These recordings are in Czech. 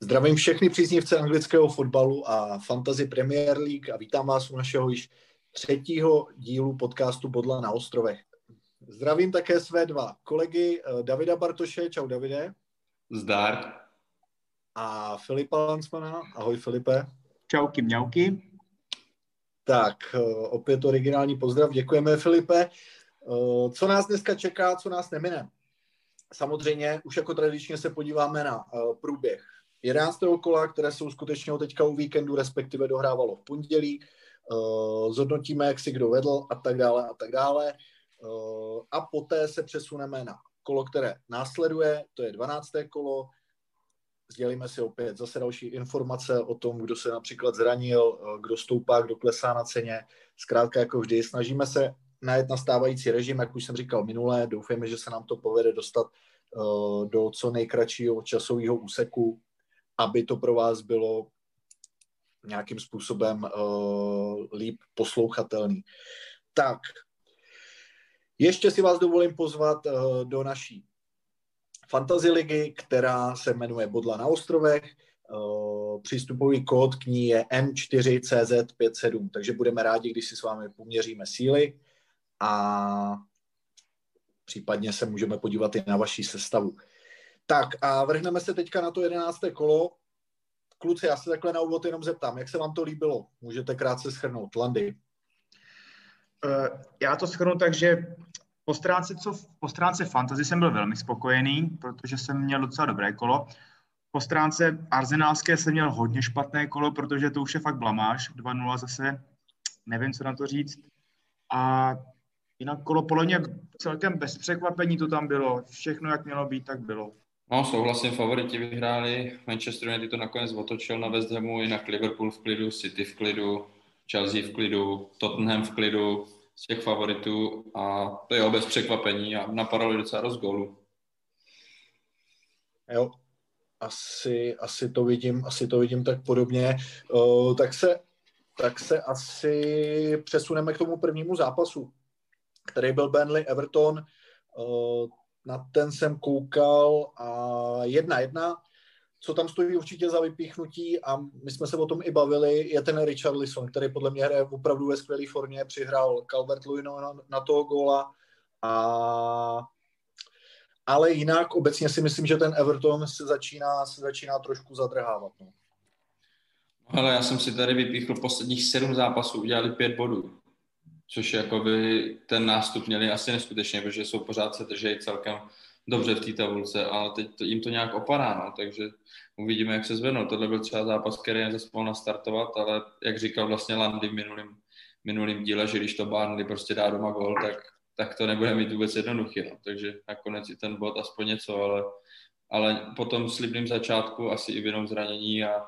Zdravím všechny příznivce anglického fotbalu a Fantasy Premier League a vítám vás u našeho již třetího dílu podcastu Bodla na ostrovech. Zdravím také své dva kolegy eh, Davida Bartoše. Čau Davide. Zdar. A Filipa Lansmana. Ahoj Filipe. Čauky mňauky. Tak, eh, opět originální pozdrav. Děkujeme Filipe. Eh, co nás dneska čeká, co nás nemine? Samozřejmě už jako tradičně se podíváme na průběh 11. kola, které jsou skutečně teďka u víkendu, respektive dohrávalo v pondělí. Uh, zhodnotíme, jak si kdo vedl a tak dále a tak dále. Uh, a poté se přesuneme na kolo, které následuje, to je 12. kolo. Sdělíme si opět zase další informace o tom, kdo se například zranil, uh, kdo stoupá, kdo klesá na ceně. Zkrátka jako vždy, snažíme se najet na stávající režim, jak už jsem říkal minule, doufejme, že se nám to povede dostat do co nejkratšího časového úseku, aby to pro vás bylo nějakým způsobem uh, líp poslouchatelný. Tak, ještě si vás dovolím pozvat uh, do naší fantasy ligy, která se jmenuje Bodla na ostrovech. Uh, přístupový kód k ní je M4CZ57, takže budeme rádi, když si s vámi poměříme síly a případně se můžeme podívat i na vaší sestavu. Tak a vrhneme se teďka na to jedenácté kolo. Kluci, já se takhle na úvod jenom zeptám, jak se vám to líbilo? Můžete krátce schrnout. Landy. Uh, já to schrnu tak, že po stránce, co, po stránce fantasy jsem byl velmi spokojený, protože jsem měl docela dobré kolo. Po stránce arzenálské jsem měl hodně špatné kolo, protože to už je fakt blamáž. 2-0 zase, nevím, co na to říct. A jinak kolo podle mě celkem bez překvapení to tam bylo. Všechno, jak mělo být, tak bylo. No, souhlasím, favoriti vyhráli, Manchester United to nakonec otočil na West Hamu, jinak Liverpool v klidu, City v klidu, Chelsea v klidu, Tottenham v klidu z těch favoritů a to je bez překvapení a napadali docela dost gólů. Jo, asi, asi, to vidím, asi to vidím tak podobně. Uh, tak, se, tak se asi přesuneme k tomu prvnímu zápasu, který byl Burnley Everton. Uh, na ten jsem koukal a jedna jedna, co tam stojí určitě za vypíchnutí a my jsme se o tom i bavili, je ten Richard Lisson, který podle mě hraje opravdu ve skvělé formě, přihrál calvert Lewino na, na toho góla a ale jinak obecně si myslím, že ten Everton se začíná, se začíná trošku zadrhávat. No. Ale já jsem si tady vypíchl posledních sedm zápasů, udělali pět bodů což jako by ten nástup měli asi neskutečně, protože jsou pořád se držejí celkem dobře v té tabulce, ale teď to, jim to nějak opadá, no, takže uvidíme, jak se zvednou. Tohle byl třeba zápas, který zase nastartovat, ale jak říkal vlastně Landy v minulým, minulým díle, že když to Barnley prostě dá doma gol, tak, tak to nebude mít vůbec jednoduchý, no. takže nakonec i ten bod aspoň něco, ale, ale po tom slibným začátku asi i vinou zranění a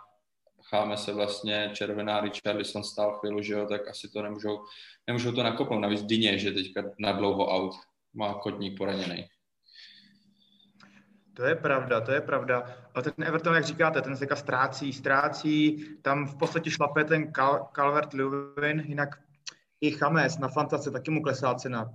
cháme se vlastně červená Richarlison stál chvíli, že jo, tak asi to nemůžou, nemůžou to nakopnout. Navíc Dyně, že teďka na dlouho out má kotník poraněný. To je pravda, to je pravda. A ten Everton, jak říkáte, ten se teďka ztrácí, ztrácí, tam v podstatě šlape ten Cal- Calvert Lewin, jinak i Chames na fantace taky mu klesá cena.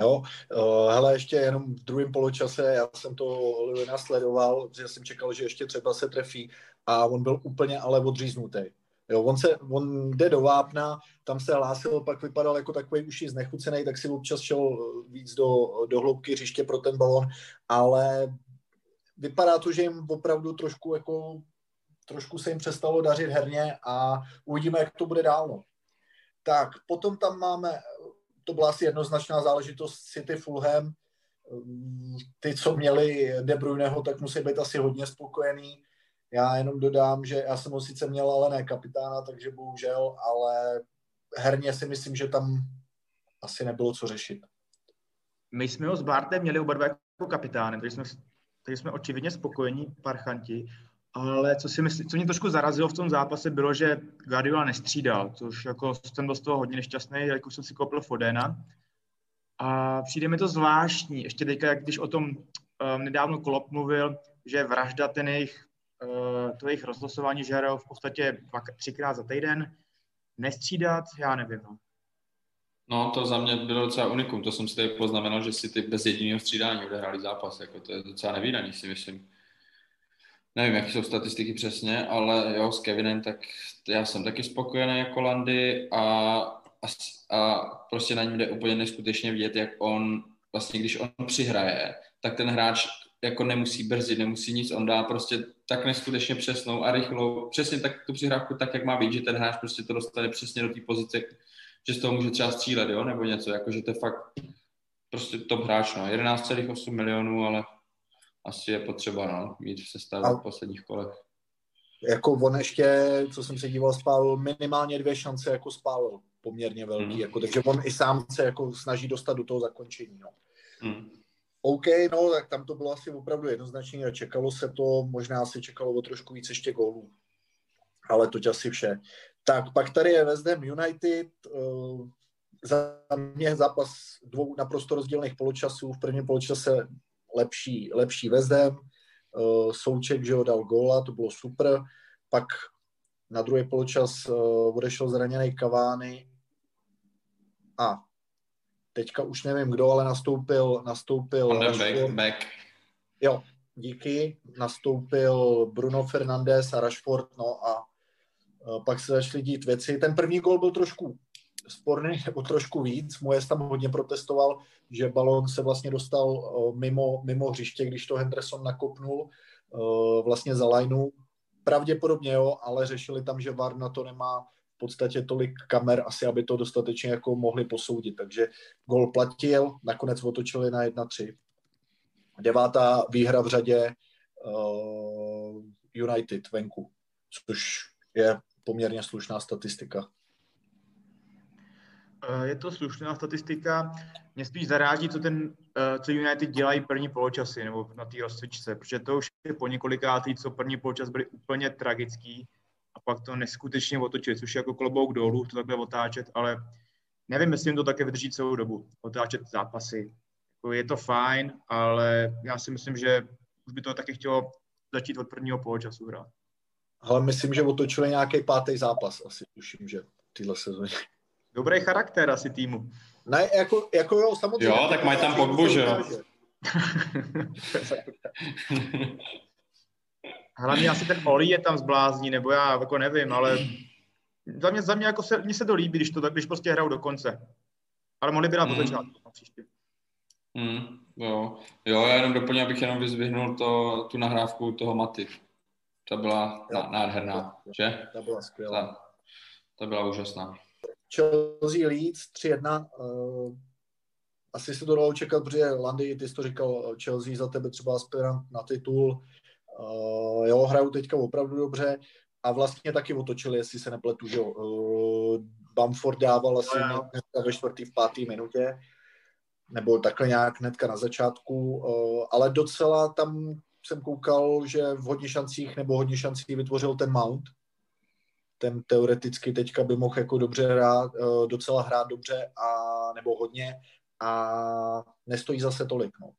Jo, uh, hele, ještě jenom v druhém poločase, já jsem to Lewina sledoval, že jsem čekal, že ještě třeba se trefí a on byl úplně ale odříznutý. Jo, on, se, on jde do vápna, tam se hlásil, pak vypadal jako takový už znechucený, tak si občas šel víc do, do hloubky hřiště pro ten balon, ale vypadá to, že jim opravdu trošku jako trošku se jim přestalo dařit herně a uvidíme, jak to bude dál. No. Tak, potom tam máme, to byla asi jednoznačná záležitost City Fulham. Ty, co měli De Bruyneho, tak musí být asi hodně spokojený. Já jenom dodám, že já jsem ho sice měl, ale ne kapitána, takže bohužel, ale herně si myslím, že tam asi nebylo co řešit. My jsme ho s Bartem měli oba dva jako kapitánem, takže jsme, takže jsme očividně spokojení parchanti, ale co, si myslí, co mě trošku zarazilo v tom zápase bylo, že Guardiola nestřídal, což jako jsem dost toho hodně nešťastný, jako jsem si koupil Fodena. A přijde mi to zvláštní, ještě teďka, když o tom um, nedávno Klopp mluvil, že vražda ten jejich to jejich rozlosování, že hrajou v podstatě třikrát za týden, nestřídat, já nevím. No. No, to za mě bylo docela unikum, to jsem si tady poznamenal, že si ty bez jediného střídání odehráli zápas, jako to je docela nevýdaný, si myslím. nevím, jaké jsou statistiky přesně, ale jo, s Kevinem, tak já jsem taky spokojený jako Landy a, a, a prostě na něm jde úplně neskutečně vidět, jak on, vlastně když on přihraje, tak ten hráč jako nemusí brzy, nemusí nic, on dá prostě tak neskutečně přesnou a rychlou, přesně tak tu přihrávku tak, jak má být, že ten hráč prostě to dostane přesně do té pozice, že z toho může třeba střílet, jo, nebo něco, jako že to je fakt prostě top hráč, no, 11,8 milionů, ale asi je potřeba, no, mít v sestavě v posledních kolech. Jako on ještě, co jsem se díval, spálil minimálně dvě šance, jako spálil poměrně velký, hmm. jako, takže on i sám se jako snaží dostat do toho zakončení, no. Hmm. OK, no, tak tam to bylo asi opravdu jednoznačné a čekalo se to, možná se čekalo o trošku víc ještě gólů. Ale to asi vše. Tak, pak tady je West Ham United, uh, za mě zápas dvou naprosto rozdílných poločasů. V prvním poločase lepší, lepší West Ham, uh, Souček, že ho dal góla, to bylo super. Pak na druhý poločas uh, odešel zraněný Kavány a teďka už nevím kdo, ale nastoupil, nastoupil Rashford. Back. Jo, díky. Nastoupil Bruno Fernandes a Rashford, no a pak se začaly dít věci. Ten první gol byl trošku sporný, nebo trošku víc. Moje tam hodně protestoval, že balon se vlastně dostal mimo, mimo hřiště, když to Henderson nakopnul vlastně za lineu. Pravděpodobně jo, ale řešili tam, že VAR na to nemá podstatě tolik kamer asi, aby to dostatečně jako mohli posoudit. Takže gol platil, nakonec otočili na 1-3. Devátá výhra v řadě uh, United venku, což je poměrně slušná statistika. Eh, je to slušná statistika. Mě spíš zaráží, co, ten, eh, co United dělají první poločasy nebo na té rozcvičce, protože to už je po několikátý, co první poločas byly úplně tragický pak to neskutečně otočit, což je jako klobouk dolů, to takhle otáčet, ale nevím, jestli jim to také vydrží celou dobu, otáčet zápasy. Jako je to fajn, ale já si myslím, že už by to taky chtělo začít od prvního poločasu hrát. Ale myslím, že otočili nějaký pátý zápas, asi tuším, že tyhle sezóně. Dobrý charakter asi týmu. Ne, jako, jako jo, samozřejmě. Jo, tak mají tam Pogbu, že jo. Hlavně asi ten Oli je tam zblázní, nebo já jako nevím, ale za mě, za mě jako se, mně se to líbí, když, to, když prostě hrajou do konce. Ale mohli by dát mm. do začátku na příště. Mm, jo. jo, já jenom doplním, abych jenom vyzvihnul to, tu nahrávku toho Maty. To byla jo. nádherná, jo. že? Ta byla skvělá. Ta, ta byla úžasná. Chelsea Leeds 3-1. Uh, asi se to dalo čekat, protože Landy, ty jsi to říkal, Chelsea za tebe třeba aspirant na titul. Uh, jo, hrajou teďka opravdu dobře. A vlastně taky otočili, jestli se nepletu, že uh, Bamford dával asi no, ve čtvrtý, v pátý minutě, nebo takhle nějak hnedka na začátku, uh, ale docela tam jsem koukal, že v hodně šancích nebo hodně šancí vytvořil ten Mount, ten teoreticky teďka by mohl jako dobře hrát, uh, docela hrát dobře a nebo hodně. A nestojí zase tolik. No,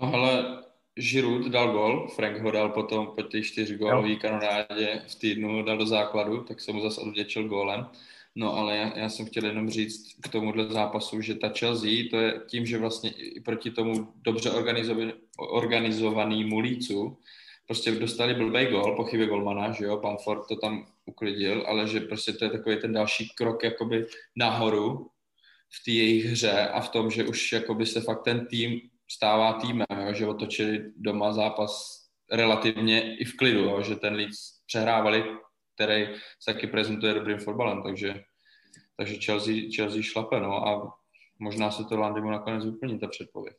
no ale Žirut dal gol, Frank ho dal potom po těch čtyři gólový kanonádě v týdnu dal do základu, tak jsem mu zase odvděčil gólem. No ale já, já jsem chtěl jenom říct k tomuhle zápasu, že ta Chelsea, to je tím, že vlastně i proti tomu dobře organizovaný, organizovanýmu lícu, prostě dostali blbej gol po chybě golmana, že jo, Bamford to tam uklidil, ale že prostě to je takový ten další krok jakoby nahoru v té jejich hře a v tom, že už jakoby se fakt ten tým stává týmem, jo, že otočili doma zápas relativně i v klidu, jo, že ten Leeds přehrávali, který se taky prezentuje dobrým fotbalem, takže, takže Chelsea, Chelsea šlape, no a možná se to Landimu nakonec vyplní, ta předpověď.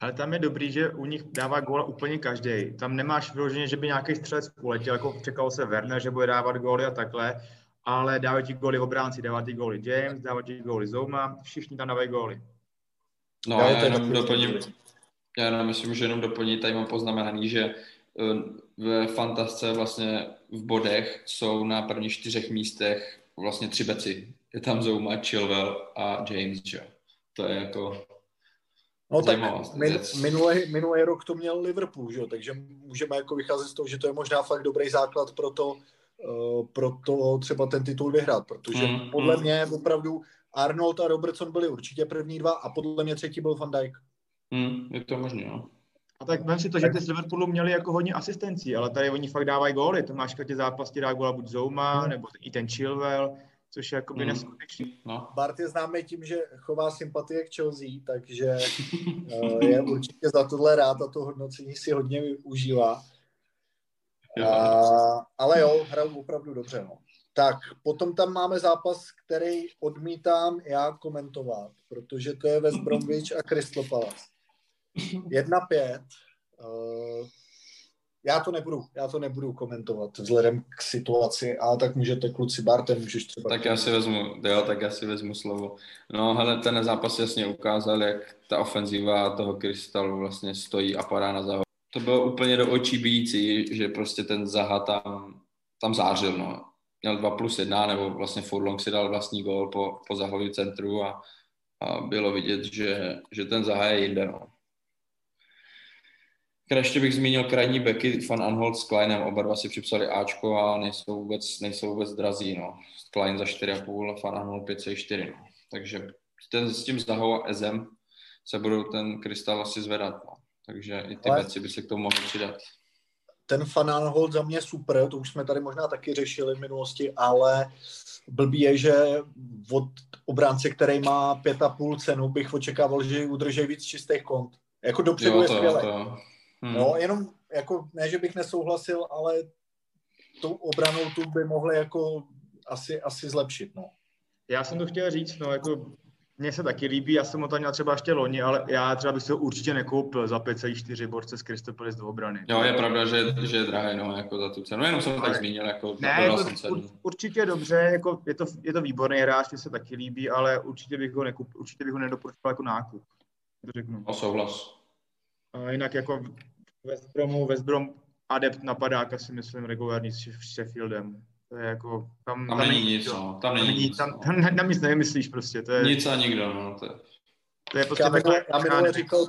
Ale tam je dobrý, že u nich dává góla úplně každý. Tam nemáš vyloženě, že by nějaký střelec poletěl, jako čekal se Werner, že bude dávat góly a takhle, ale dávají ti góly obránci, dávají ti góly James, dávají ti góly Zouma, všichni tam dávají góly. No, já, já jenom doplním, já jenom myslím, že jenom doplní, tady mám poznamenaný, že eh, v fantasce vlastně v bodech jsou na prvních čtyřech místech vlastně tři beci. Je tam Zouma, Chilwell a James, že? To je jako No tak min, minulý, minulý rok to měl Liverpool, že? takže můžeme jako vycházet z toho, že to je možná fakt dobrý základ pro to, uh, pro to třeba ten titul vyhrát, protože mm, podle mm. mě opravdu Arnold a Robertson byli určitě první dva a podle mě třetí byl Van Dijk. Hmm, je to možné, no. A tak vem si to, že ty z Liverpoolu měli jako hodně asistencí, ale tady oni fakt dávají góly. Tomáš Katě zápas ti dá góla buď Zouma, hmm. nebo i ten Chilwell, což je jakoby hmm. neskutečný. No. Bart je známý tím, že chová sympatie k Chelsea, takže uh, je určitě za tohle rád a to hodnocení si hodně užívá. Uh, ale jo, hrajou opravdu dobře. No. Tak, potom tam máme zápas, který odmítám já komentovat, protože to je West Bromwich a Crystal Palace. 1-5. Uh, já to nebudu, já to nebudu komentovat vzhledem k situaci, ale tak můžete kluci Barte, můžeš třeba... Tak já si vezmu, jo, tak já si vezmu slovo. No hele, ten zápas jasně ukázal, jak ta ofenziva toho krystalu vlastně stojí a padá na závod. To bylo úplně do očí bíjící, že prostě ten Zaha tam, tam zářil, no. Měl 2 plus 1, nebo vlastně Furlong si dal vlastní gól po, po Zahovi centru a, a bylo vidět, že, že ten Zaha je jinde, no. Ještě bych zmínil krajní beky Van Anholt s Kleinem, oba dva si připsali Ačko a nejsou vůbec, nejsou vůbec drazí. No. Klein za 4,5 Van Anholt 5,4. No. Takže ten, s tím Zahou a Ezem se budou ten krystal asi zvedat. No. Takže i ty věci by se k tomu mohly přidat. Ten Van Anholt za mě super, to už jsme tady možná taky řešili v minulosti, ale blbý je, že od obránce, který má pět a půl cenu, bych očekával, že udrží víc čistých kont. Jako dopředu jo, je skvělé. Hmm. No, jenom jako, ne, že bych nesouhlasil, ale tou obranou tu by mohli jako asi, asi zlepšit, no. Já jsem to chtěl říct, no, jako mně se taky líbí, já jsem ho tam měl třeba ještě loni, ale já třeba bych si ho určitě nekoupil za 5,4 borce z Kristopolis do obrany. Jo, je pravda, že, že je drahý, no, jako za tu cenu. Jenom jsem to tak zmínil, jako ne, jako, cenu. určitě dobře, jako je to, je to výborný hráč, mě se taky líbí, ale určitě bych ho, nekup, určitě bych ho nedoporučoval jako nákup. To řeknu. No, souhlas. A jinak jako West Bromu, West Brom adept napadáka si myslím regulární s Sheffieldem. To je jako, tam, tam, tam není nic, no. Tam není nic. Tam, no. tam, tam, tam nic nevymyslíš prostě. To je, nic a nikdo, no. To je, to je prostě já minule, já minule říkal,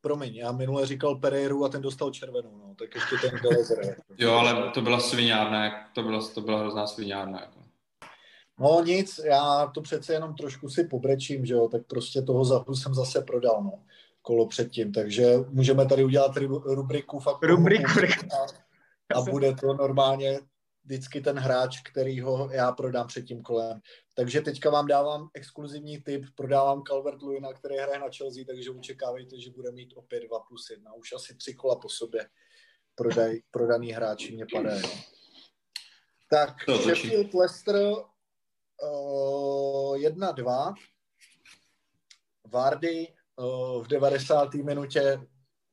promiň, já minule říkal Pereiru a ten dostal červenou, no, tak ještě ten Gallagher. jo, ale to byla sviňárna, to byla, to byla hrozná sviňárna, jako. No nic, já to přece jenom trošku si pobrečím, že jo, tak prostě toho zahu jsem zase prodal, no kolo předtím, takže můžeme tady udělat rubriku fakt rubriku. A, a bude to normálně vždycky ten hráč, který ho já prodám před tím kolem. Takže teďka vám dávám exkluzivní tip, prodávám Calvert Lewina, který hraje na Chelsea, takže očekávejte, že bude mít opět 2 plus 1. Už asi tři kola po sobě prodaj, prodaný hráči mě padají. Tak, Sheffield Leicester uh, 1-2. Vardy Eh, v 90. minutě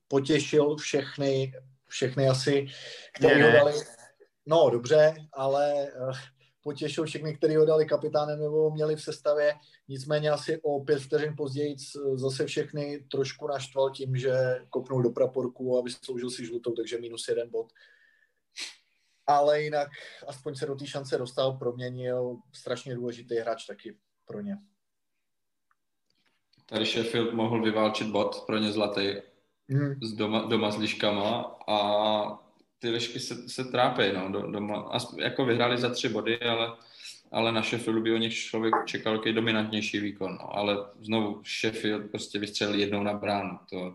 potěšil všechny, všechny asi, kteří ho dali, no dobře, ale eh, potěšil všechny, kteří ho dali kapitánem nebo měli v sestavě, nicméně asi o pět vteřin později zase všechny trošku naštval tím, že kopnul do praporku a vysloužil si žlutou, takže minus jeden bod. Ale jinak aspoň se do té šance dostal, proměnil strašně důležitý hráč taky pro ně. Tady Sheffield mohl vyválčit bod pro ně zlatý mm. s doma, doma s liškama a ty lišky se, se trápí, no, do, doma. Jako vyhráli za tři body, ale, ale na Sheffieldu by o nich člověk čekal jaký dominantnější výkon, no. ale znovu Sheffield prostě vystřelil jednou na bránu, to,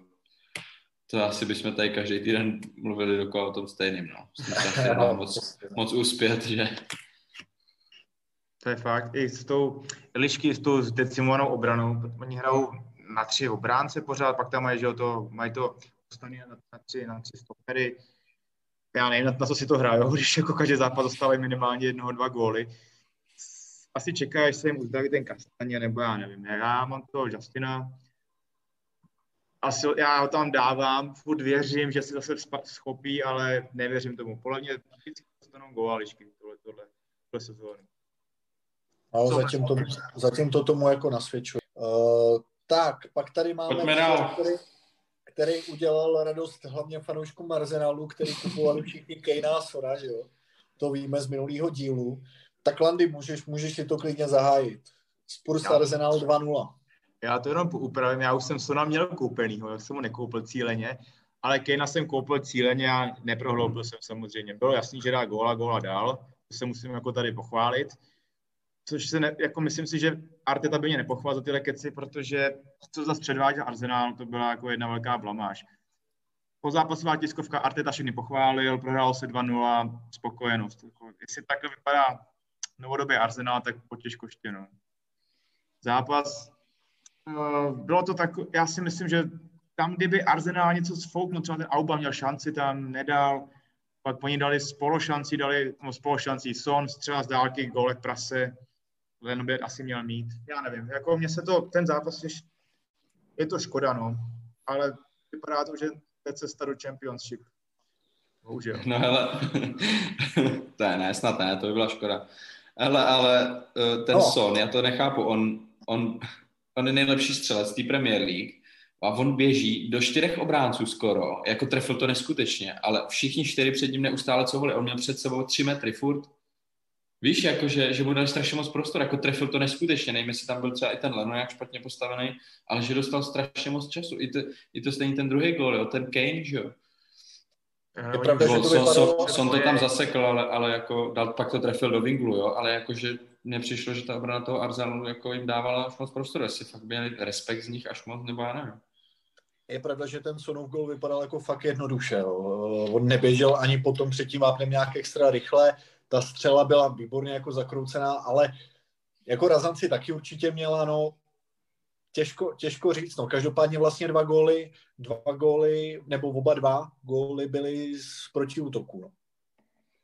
to asi bychom tady každý týden mluvili dokola o tom stejným, no. Moc, moc uspět, že to je fakt. I s tou lišky, s tou decimovanou obranou. Oni hrajou na tři obránce pořád, pak tam mají, že to, mají to postavené na, na, tři, na tři stopery. Já nevím, na, na co si to hrajou, když jako každý zápas dostávají minimálně jednoho, dva góly. Asi čeká, až se jim uzdraví ten Kastaně, nebo já nevím. Já mám toho Justina, asi já ho tam dávám, furt věřím, že si zase schopí, ale nevěřím tomu. Podle mě vždycky dostanou góla lišky tohle, tohle, tohle sezóny. No, zatím, to, zatím to tomu jako nasvědčuje. Uh, tak, pak tady máme, který, který udělal radost hlavně fanouškům Arsenalu, který kupovali všichni Kejna a Sona, že jo? To víme z minulého dílu. Tak Landy, můžeš, můžeš si to klidně zahájit. Spurs já, Arsenal 2-0. Já to jenom upravím, já už jsem Sona měl koupenýho, já jsem ho nekoupil cíleně, ale Kejna jsem koupil cíleně a neprohloubil jsem samozřejmě. Bylo jasný, že dá góla, góla dál, to se musím jako tady pochválit což se ne, jako myslím si, že Arteta by mě nepochval za tyhle keci, protože co zase předváděl Arsenal, to byla jako jedna velká blamáž. pozápasová tiskovka Arteta všechny pochválil, prohrál se 2-0, spokojenost. Jako, jestli takhle vypadá novodobě Arsenal, tak potěžkoště, no. Zápas, uh, bylo to tak, já si myslím, že tam, kdyby Arsenal něco sfouknul, třeba ten Auba měl šanci, tam nedal, pak oni dali spološanci, dali no, spološanci Son, střela z dálky, golek prase, Len by asi měl mít. Já nevím, jako mně se to, ten zápas je, je to škoda, no, ale vypadá to, že je cesta do Championship. Bohužel. No hele, to je ne, snad ne, to by byla škoda. Hele, ale eh, ten no. Son, já to nechápu, on, on, on je nejlepší střelec té Premier League a on běží do čtyřech obránců skoro, jako trefil to neskutečně, ale všichni čtyři před ním neustále couvali, on měl před sebou tři metry furt. Víš, jako že, že mu dali strašně moc prostor, jako trefil to neskutečně, nevím, jestli tam byl třeba i ten Leno jak špatně postavený, ale že dostal strašně moc času. I to, i to stejný ten druhý gol, jo, ten Kane, že jo. Je pravda, že to vypadalo... Son, to tam zasekl, ale, ale jako dal, pak to trefil do Vinglu, jo, ale jakože mně přišlo, že ta obrana toho Arsenalu jako jim dávala až moc prostoru, jestli fakt měli respekt z nich až moc, nebo já nevím. Je pravda, že ten Sonov gol vypadal jako fakt jednoduše. Jo. On neběžel ani po tom třetím vápnem nějak extra rychle, ta střela byla výborně jako zakroucená, ale jako Razanci taky určitě měla, no, těžko, těžko říct, no, každopádně vlastně dva góly, dva góly, nebo oba dva góly byly z protiútoku, no.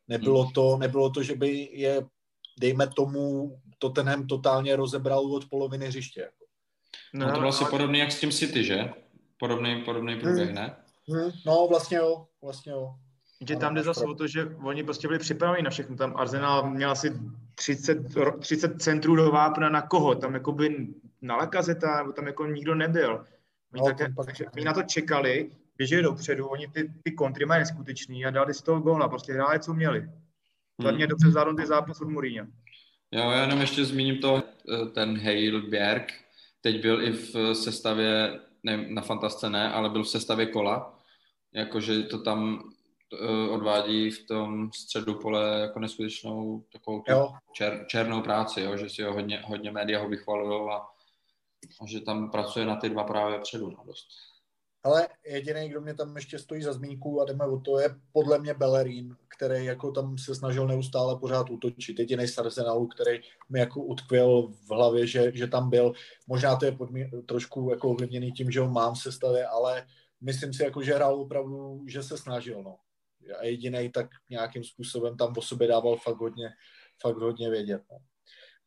Nebylo hmm. to, nebylo to, že by je, dejme tomu, Tottenham totálně rozebral od poloviny hřiště. Jako. No, no to bylo asi podobný jak s tím City, že? Podobný, podobný průběh, hmm. ne? Hmm. No, vlastně jo, vlastně jo. Že tam jde zase o to, že oni prostě byli připraveni na všechno. Tam Arsenal měl asi 30, 30 centrů do vápna na koho? Tam jako by na Lakazeta, nebo tam jako nikdo nebyl. Oni, no, také, pak... oni na to čekali, běželi dopředu, oni ty, ty kontry mají neskutečný a dali z toho góla, prostě hráli, co měli. Za hmm. mě dobře zvládnutý zápas od Mourinho. Jo, já jenom ještě zmíním to, eh, ten Bjerg, teď byl i v sestavě, ne, na fantasce ne, ale byl v sestavě kola, jakože to tam odvádí v tom středu pole jako neskutečnou takovou čer, černou práci, jo, že si ho hodně, hodně média ho vychvalují a, a že tam pracuje na ty dva právě předu no, dost. Ale jediný, kdo mě tam ještě stojí za zmínku a jdeme o to, je podle mě Bellerín, který jako tam se snažil neustále pořád útočit. Jediný z Arsenalu, který mi jako utkvěl v hlavě, že, že tam byl. Možná to je podmí, trošku jako ovlivněný tím, že ho mám v sestavě, ale myslím si, jako, že hrál opravdu, že se snažil. No a jediný tak nějakým způsobem tam o sobě dával fakt hodně, fakt hodně vědět. No.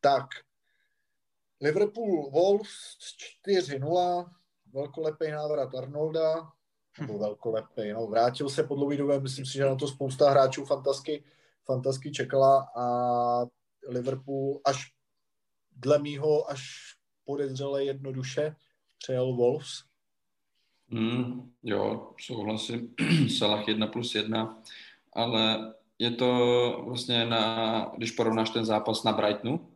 Tak, Liverpool Wolves 4-0, velkolepý návrat Arnolda, nebo velkolepý, no, vrátil se po dlouhé době, myslím si, že na to spousta hráčů fantasky, fantasky čekala a Liverpool až dle mýho až podezřele jednoduše přejel Wolves Mm, jo, souhlasím. Salah 1 plus 1, ale je to vlastně na, když porovnáš ten zápas na Brightonu,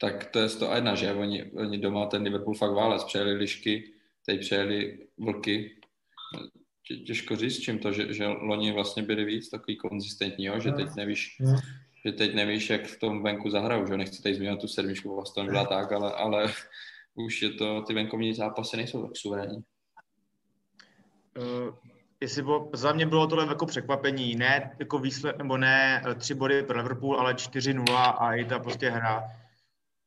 tak to je to jedna, že oni, oni doma ten Liverpool fakt válec, přejeli lišky, teď přejeli vlky. Tě, těžko říct, čím to, že, že loni vlastně byli víc takový konzistentní, jo? že teď nevíš, že teď nevíš, jak v tom venku zahrajou, že nechci teď změnit tu sedmičku vlastně byla tak, ale, ale už je to, ty venkovní zápasy nejsou tak suverénní. Uh, jestli bylo, za mě bylo tohle jako překvapení, ne jako výsled, nebo ne eh, tři body pro Liverpool, ale 4-0 a i ta prostě hra.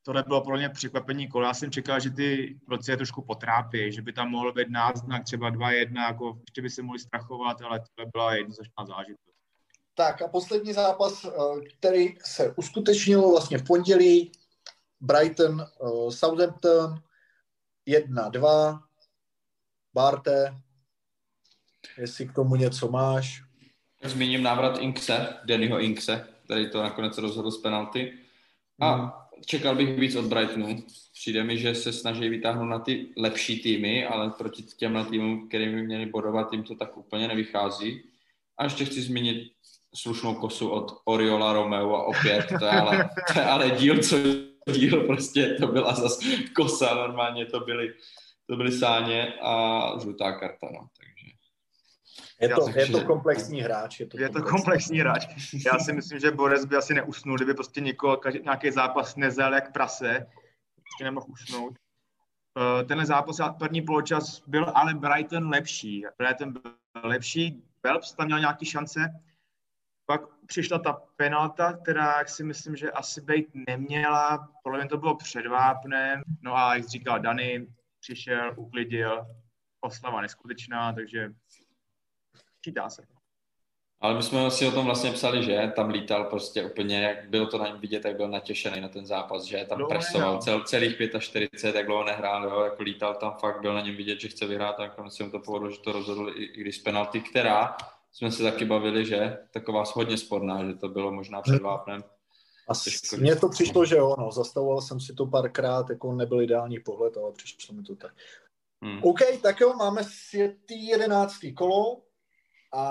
Tohle bylo pro mě překvapení kola. Já jsem čekal, že ty vlci je trošku potrápí, že by tam mohl být náznak třeba 2-1, jako ještě by se mohli strachovat, ale tohle byla jednoznačná zážitost. Tak a poslední zápas, eh, který se uskutečnil vlastně v pondělí, Brighton, Southampton, 1-2, Barte, jestli k tomu něco máš. Zmíním návrat Inkse, Dannyho Inkse, který to nakonec rozhodl z penalty. A hmm. čekal bych víc od Brightonu. Přijde mi, že se snaží vytáhnout na ty lepší týmy, ale proti těm týmům, kterým by měli bodovat, jim to tak úplně nevychází. A ještě chci zmínit slušnou kosu od Oriola Romeo a opět, to je ale, to je ale díl, co díl, prostě to byla zase kosa, normálně to byly, to byly sáně a žlutá karta, no. Je to, je to komplexní hráč. Je to, je komplexní. to komplexní hráč. Já si myslím, že Borec by asi neusnul, kdyby prostě někoho, každý, nějaký zápas nezel jak prase, prostě nemohl usnout. Uh, tenhle zápas, první poločas byl ale Brighton lepší. Brighton byl lepší. Phelps tam měl nějaké šance. Pak přišla ta penalta, která, jak si myslím, že asi být neměla. Podle mě to bylo před vápnem. No a jak říkal Dany, přišel, uklidil. Oslava neskutečná, takže čítá se. Ale my jsme si o tom vlastně psali, že tam lítal prostě úplně, jak bylo to na něm vidět, jak byl natěšený na ten zápas, že tam dlouho presoval cel, celých 45, jak dlouho nehrál, jo, jako lítal tam fakt, byl na něm vidět, že chce vyhrát a nakonec se mu to povedlo, že to rozhodl i, i když penalty, která jsme se taky bavili, že taková hodně sporná, že to bylo možná před vápnem. A mně to přišlo, že jo, no, zastavoval jsem si to párkrát, jako nebyl ideální pohled, ale přišlo mi to tak. Hmm. OK, tak jo, máme světý jedenáctý kolo, a,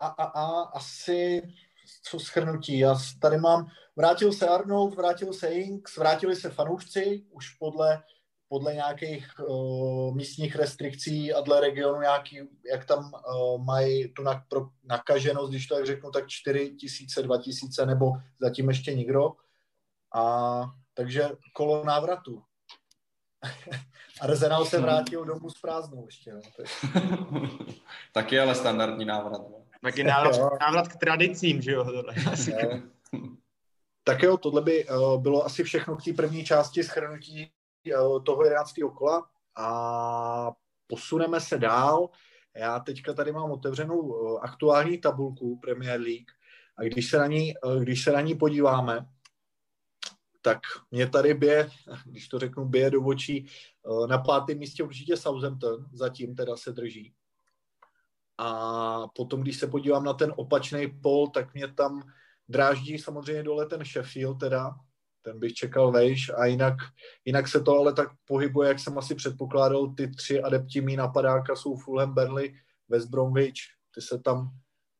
a, a, a asi co schrnutí. Já tady mám, vrátil se Arnold, vrátil se Inks, vrátili se fanoušci, už podle, podle nějakých uh, místních restrikcí a dle regionu nějaký, jak tam uh, mají tu na, pro, nakaženost, když to tak řeknu, tak 4 tisíce, 2 tisíce, nebo zatím ještě nikdo. A takže kolo návratu. Arsenal se vrátil domů s prázdnou ještě. No. Taky ale standardní návrat. No. Taky návrat, návrat k tradicím, že jo? Tohle. tak jo, tohle by uh, bylo asi všechno k té první části schrnutí uh, toho 11. kola a posuneme se dál. Já teďka tady mám otevřenou uh, aktuální tabulku Premier League a když se na ní, uh, když se na ní podíváme, tak mě tady bije, když to řeknu, bije do očí eh, na pátém místě určitě Southampton, zatím teda se drží. A potom, když se podívám na ten opačný pol, tak mě tam dráždí samozřejmě dole ten Sheffield teda, ten bych čekal vejš a jinak, jinak se to ale tak pohybuje, jak jsem asi předpokládal, ty tři adepti mý napadáka jsou Fulham, Burnley, West Bromwich, ty se tam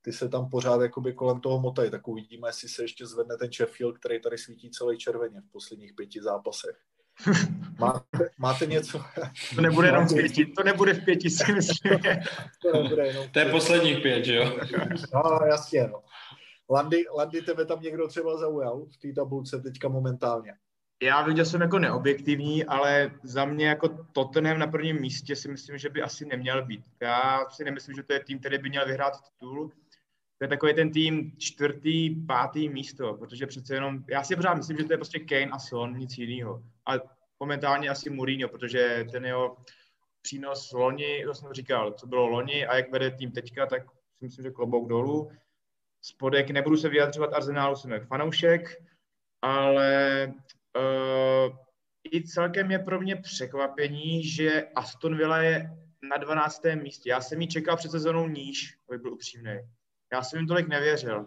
ty se tam pořád jakoby kolem toho motají, tak uvidíme, jestli se ještě zvedne ten Sheffield, který tady svítí celý červeně v posledních pěti zápasech. Máte, máte něco? To nebude jenom v pěti, to nebude v pěti, si myslím. to nebude jenom To je posledních pět, že jo? No, jasně, no. Landy, Landy, tebe tam někdo třeba zaujal v té tabulce teďka momentálně? Já viděl jsem jako neobjektivní, ale za mě jako Tottenham na prvním místě si myslím, že by asi neměl být. Já si nemyslím, že to je tým, který by měl vyhrát titul to je takový ten tým čtvrtý, pátý místo, protože přece jenom, já si pořád myslím, že to je prostě Kane a Son, nic jiného. A momentálně asi Mourinho, protože ten jeho přínos loni, to jsem říkal, co bylo loni a jak vede tým teďka, tak si myslím, že klobouk dolů. Spodek, nebudu se vyjadřovat Arsenálu, jsem jak fanoušek, ale uh, i celkem je pro mě překvapení, že Aston Villa je na 12. místě. Já jsem ji čekal před sezónou níž, aby byl upřímný. Já jsem jim tolik nevěřil.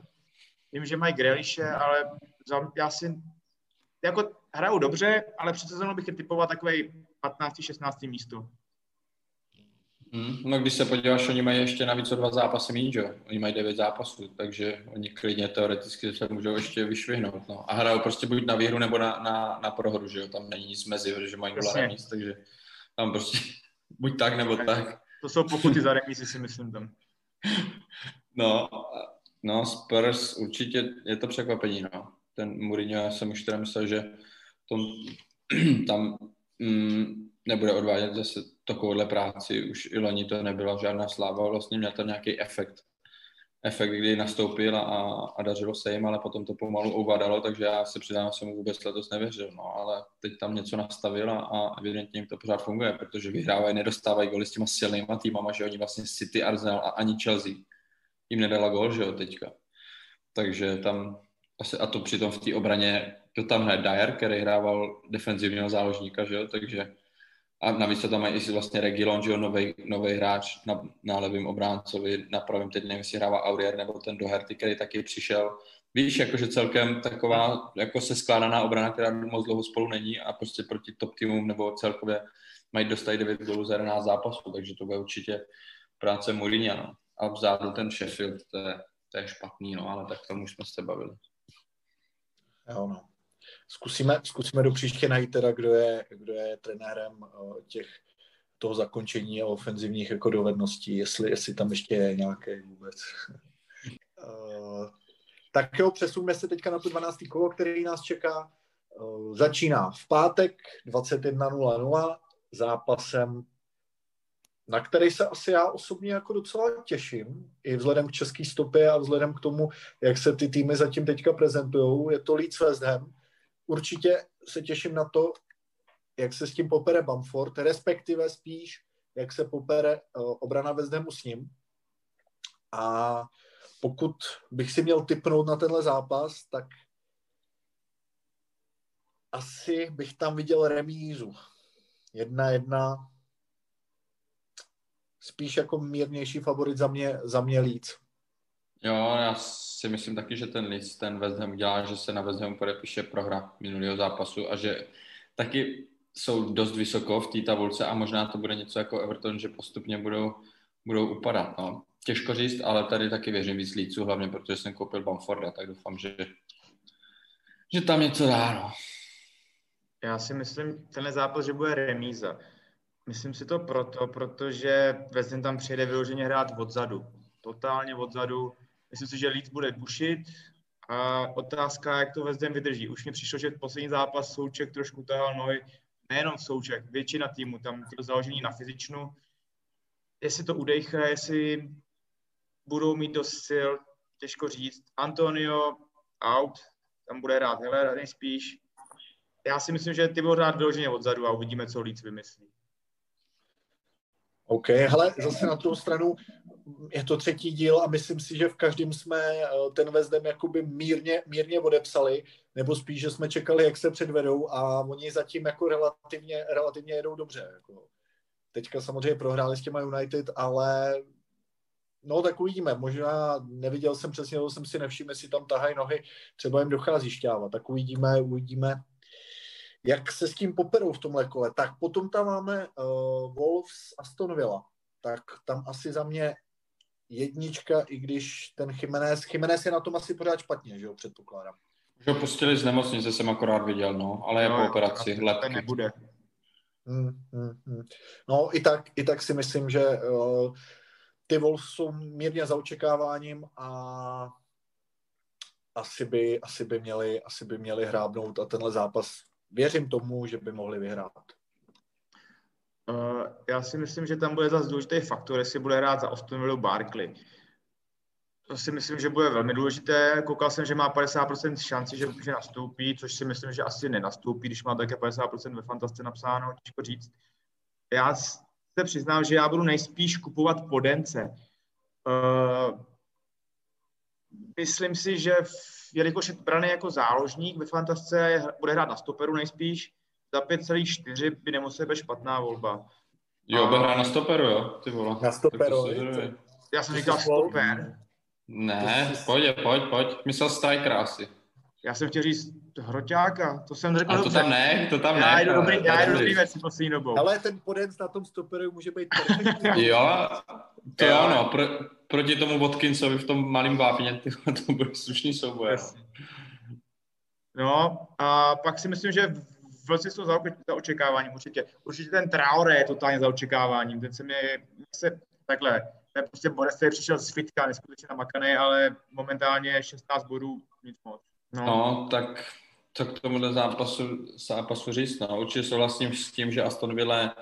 Vím, že mají Greališe, ale za, já si jako hrajou dobře, ale před sezónou bych je typoval takový 15. 16. místo. Hmm, no když se podíváš, oni mají ještě navíc o dva zápasy méně, že? Oni mají devět zápasů, takže oni klidně teoreticky se můžou ještě vyšvihnout. No. A hrajou prostě buď na výhru nebo na, na, na prohru, že jo? Tam není nic mezi, protože mají nula remíz, takže tam prostě buď tak nebo tak. tak. To jsou pokuty za remízy, si myslím tam. No, no, Spurs určitě je to překvapení, no. Ten Mourinho, já jsem už teda myslel, že tom, tam mm, nebude odvádět zase takovouhle práci. Už i loni to nebyla žádná sláva, vlastně měl tam nějaký efekt. Efekt, kdy nastoupil a, a dařilo se jim, ale potom to pomalu ovadalo, takže já se přidám, jsem mu vůbec letos nevěřil, no, ale teď tam něco nastavil a, a evidentně jim to pořád funguje, protože vyhrávají, nedostávají goly s těma silnýma týmama, že oni vlastně City, Arsenal a ani Chelsea jim nedala gol, že jo, teďka. Takže tam, asi, a to přitom v té obraně, to tam hraje Dyer, který hrával defenzivního záložníka, že jo, takže a navíc to tam mají i vlastně Regilon, že jo, nový hráč na, na levém obráncovi, na pravém, teď nevím, jestli hrává Aurier nebo ten Doherty, který taky přišel. Víš, jakože celkem taková jako se skládaná obrana, která moc dlouho spolu není a prostě proti top týmům nebo celkově mají dostat 9 gólů za 11 zápasů, takže to bude určitě práce Mourinho, no a vzadu ten Sheffield, to je, to je špatný, no, ale tak tomu už jsme se bavili. Jo, no. Zkusíme, zkusíme do příště najít teda, kdo je, kdo je trenérem těch toho zakončení a ofenzivních jako dovedností, jestli, jestli tam ještě je nějaké vůbec. tak jo, přesuneme se teďka na to 12. kolo, který nás čeká. Začíná v pátek 21.00 zápasem na který se asi já osobně jako docela těším, i vzhledem k české stopě a vzhledem k tomu, jak se ty týmy zatím teďka prezentují, je to Leeds West Ham. Určitě se těším na to, jak se s tím popere Bamford, respektive spíš, jak se popere uh, obrana West Hamu s ním. A pokud bych si měl typnout na tenhle zápas, tak asi bych tam viděl remízu. Jedna jedna, spíš jako mírnější favorit za mě, za mě Leeds. Jo, já si myslím taky, že ten Leeds ten West Ham udělá, že se na West Ham podepíše prohra minulého zápasu a že taky jsou dost vysoko v té tabulce a možná to bude něco jako Everton, že postupně budou, budou upadat. No. Těžko říct, ale tady taky věřím víc Leedsu, hlavně protože jsem koupil Bamforda, tak doufám, že, že tam něco dá. No. Já si myslím, tenhle zápas, že bude remíza. Myslím si to proto, protože West tam přijede vyloženě hrát odzadu. Totálně odzadu. Myslím si, že Leeds bude bušit a otázka, jak to West vydrží. Už mi přišlo, že poslední zápas Souček trošku tahal nohy, nejenom Souček, většina týmu, tam to založení na fyzičnu. Jestli to udejchá, jestli budou mít dost sil, těžko říct. Antonio out, tam bude hrát Heller nejspíš. Já si myslím, že ty budou hrát vyloženě odzadu a uvidíme, co Leeds vymyslí. OK, hele, zase na tu stranu je to třetí díl a myslím si, že v každém jsme eh, ten Vezdem jakoby mírně, mírně odepsali, nebo spíš, že jsme čekali, jak se předvedou a oni zatím jako relativně, relativně jedou dobře. Jako. Teďka samozřejmě prohráli s těma United, ale no tak uvidíme. Možná neviděl jsem přesně, to jsem si nevšiml, jestli tam tahají nohy, třeba jim dochází šťáva, tak uvidíme, uvidíme jak se s tím poperou v tomhle kole. Tak potom tam máme uh, Wolves Aston Villa. Tak tam asi za mě jednička, i když ten Jiménez, Jiménez je na tom asi pořád špatně, že jo, předpokládám. Už ho pustili z nemocnice, jsem akorát viděl, no, ale je no, po operaci, lepky. nebude. Hmm, hmm, hmm. No, i tak, i tak si myslím, že uh, ty Wolves jsou mírně za očekáváním a asi by, asi by měli, asi by měli hrábnout a tenhle zápas věřím tomu, že by mohli vyhrát. Uh, já si myslím, že tam bude zase důležitý faktor, jestli bude hrát za Aston Villa Barkley. To si myslím, že bude velmi důležité. Koukal jsem, že má 50% šanci, že, že nastoupí, což si myslím, že asi nenastoupí, když má také 50% ve fantasce napsáno, těžko říct. Já se přiznám, že já budu nejspíš kupovat podence. Uh, myslím si, že v jelikož je braný jako záložník ve fantasce, bude hrát na stoperu nejspíš, za 5,4 by nemusela být špatná volba. Jo, bude hrát na stoperu, jo, ty vole. Na stoperu, Já jsem říkal stoper. Ne, pojď, pojď, pojď. Myslel striker asi. Já jsem chtěl říct hroťáka, to jsem řekl A to tam ne, to tam ne. Já jdu dobrý, já jdu dobrý věci poslední dobou. Ale ten podenc na tom stoperu může být perfektní. jo, to jo, no, pro, proti tomu Watkinsovi v tom malém vápně, to bude slušný souboj. No a pak si myslím, že vlastně jsou za, za očekáváním určitě. Určitě ten Traore je totálně za očekáváním. Ten se mi se takhle, ten prostě Boris přišel z fitka, neskutečně namakaný, ale momentálně 16 bodů, nic moc. No, no tak, tak k tomuhle zápasu, zápasu říct, no. Určitě souhlasím s tím, že Aston Villa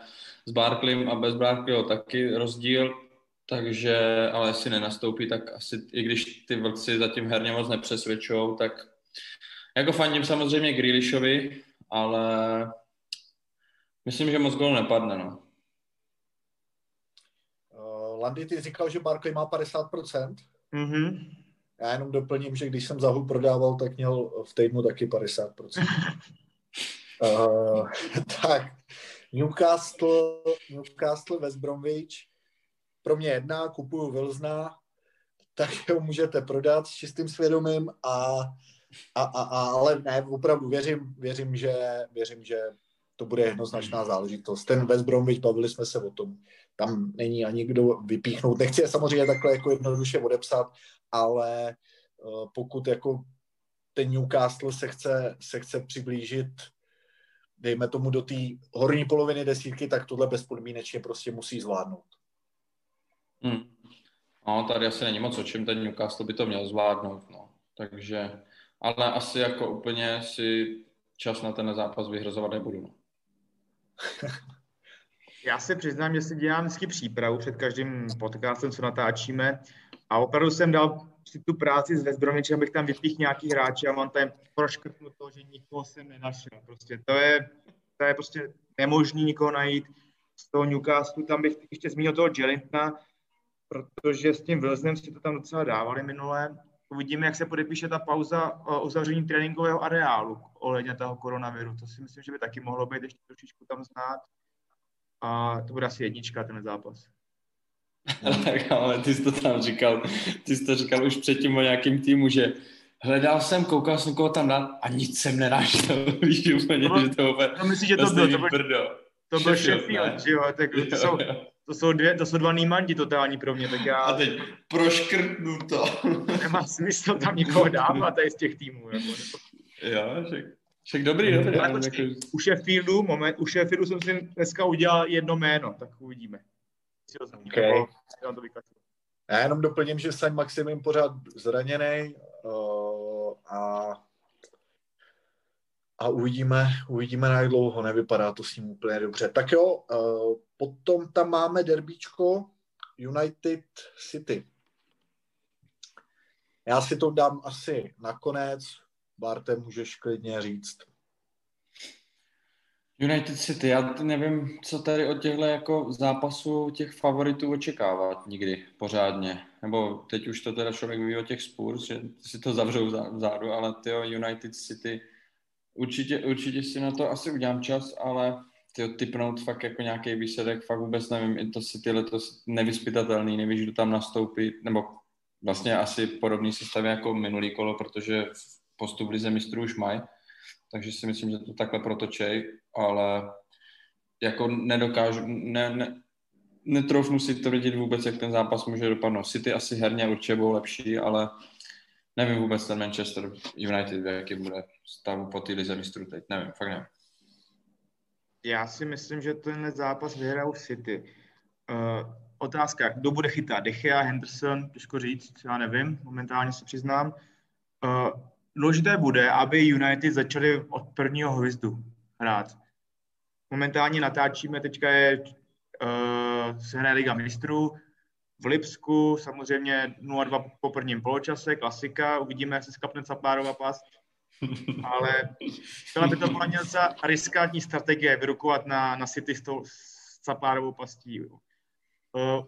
s Barkleym a bez Barkleyho taky rozdíl takže, ale jestli nenastoupí, tak asi, i když ty vlci zatím herně moc nepřesvědčují, tak jako fandím samozřejmě Grealishovi, ale myslím, že moc gol nepadne, no. Uh, Landy, ty říkal, že Barkley má 50%. Mm-hmm. Já jenom doplním, že když jsem Zahu prodával, tak měl v týdnu taky 50%. uh, tak, Newcastle, Newcastle, West Bromwich pro mě jedna, kupuju Vilzna, tak ho můžete prodat s čistým svědomím a, a, a, a ale ne, opravdu věřím, věřím, že, věřím, že to bude jednoznačná záležitost. Ten West Bromwich, bavili jsme se o tom, tam není ani kdo vypíchnout. Nechci je samozřejmě takhle jako jednoduše odepsat, ale uh, pokud jako ten Newcastle se chce, se chce přiblížit dejme tomu do té horní poloviny desítky, tak tohle bezpodmínečně prostě musí zvládnout. Hmm. No, tady asi není moc o čem, ten Newcastle by to měl zvládnout, no. Takže, ale asi jako úplně si čas na ten zápas vyhrozovat nebudu, no. Já se přiznám, že si dělám vždycky přípravu před každým podcastem, co natáčíme a opravdu jsem dal si tu práci s Westbromičem, abych tam vypích nějaký hráče a mám tam proškrtnuto, že nikoho jsem nenašel. Prostě to je, to je prostě nemožný nikoho najít. Z toho Newcastle tam bych ještě zmínil toho Jelintna, protože s tím Wilsonem si to tam docela dávali minule. Uvidíme, jak se podepíše ta pauza o uzavření tréninkového areálu ohledně toho koronaviru. To si myslím, že by taky mohlo být ještě trošičku tam znát. A to bude asi jednička ten zápas. tak, ale ty jsi to tam říkal, ty jsi to říkal už předtím o nějakým týmu, že hledal jsem, koukal jsem, koho tam dát a nic jsem nenašel. Víš úplně, no, že to úplně... No myslím, že to byl, to byl, to byl Sheffield, že jo, tak to jsou, to jsou, dvě, to jsou dva nýmandi totální pro mě, tak já... A teď proškrtnu to. Nemá smysl tam nikoho dávat tady z těch týmů. Jako. Jo, však, však dobrý, dobrý. Ale počkej, jako... u Sheffieldu, moment, u Sheffieldu jsem si dneska udělal jedno jméno, tak uvidíme. Okay. Já jenom doplním, že Saint Maximum pořád zraněný uh, a a uvidíme, uvidíme na jak dlouho, nevypadá to s ním úplně dobře. Tak jo, uh, potom tam máme derbíčko United City. Já si to dám asi nakonec, Barte, můžeš klidně říct. United City, já nevím, co tady od těchto jako zápasů těch favoritů očekávat nikdy pořádně. Nebo teď už to teda člověk ví o těch Spurs, že si to zavřou vzadu, ale ty United City Určitě, určitě si na to asi udělám čas, ale tyjo, typnout fakt jako nějaký výsledek, fakt vůbec nevím, i to si ty letos nevyspytatelný, nevíš, kdo tam nastoupí, nebo vlastně asi podobný systém jako minulý kolo, protože postup lize mistrů už mají, takže si myslím, že to takhle protočej, ale jako nedokážu, ne, ne, netroufnu si to vidět vůbec, jak ten zápas může dopadnout. City asi herně určitě budou lepší, ale nevím vůbec ten Manchester United, jaký bude stavu po té lize mistrů teď. Nevím, fakt nevím. Já si myslím, že tenhle zápas vyhrál City. Uh, otázka, kdo bude chytat? Dechea, Henderson, těžko říct, já nevím, momentálně se přiznám. Uh, důležité bude, aby United začali od prvního hvizdu hrát. Momentálně natáčíme, teďka je uh, se hraje Liga mistrů, v Lipsku samozřejmě 0-2 po prvním poločase, klasika, uvidíme, se skapne Caplárova pas, ale byla by to podle mě riskantní strategie vyrukovat na, na City s, tou, s Caplárovou pastí. Uh,